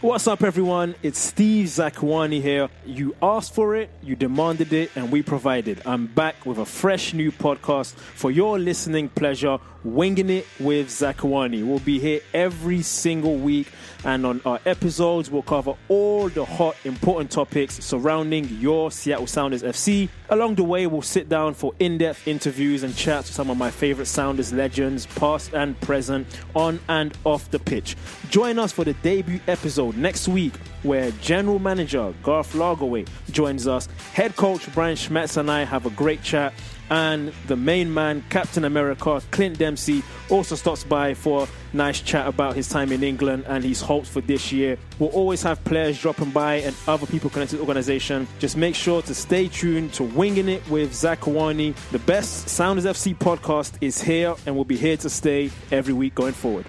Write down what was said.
What's up, everyone? It's Steve Zakuani here. You asked for it, you demanded it, and we provided. I'm back with a fresh new podcast for your listening pleasure. Winging It with Zakuani. We'll be here every single week, and on our episodes, we'll cover all the hot, important topics surrounding your Seattle Sounders FC. Along the way, we'll sit down for in depth interviews and chats with some of my favorite Sounders legends, past and present, on and off the pitch. Join us for the debut episode next week, where General Manager Garth Lagerwey joins us. Head coach Brian Schmetz and I have a great chat and the main man, Captain America, Clint Dempsey, also stops by for a nice chat about his time in England and his hopes for this year. We'll always have players dropping by and other people connected to the organization. Just make sure to stay tuned to Winging It with Zakuani. The best Sounders FC podcast is here and will be here to stay every week going forward.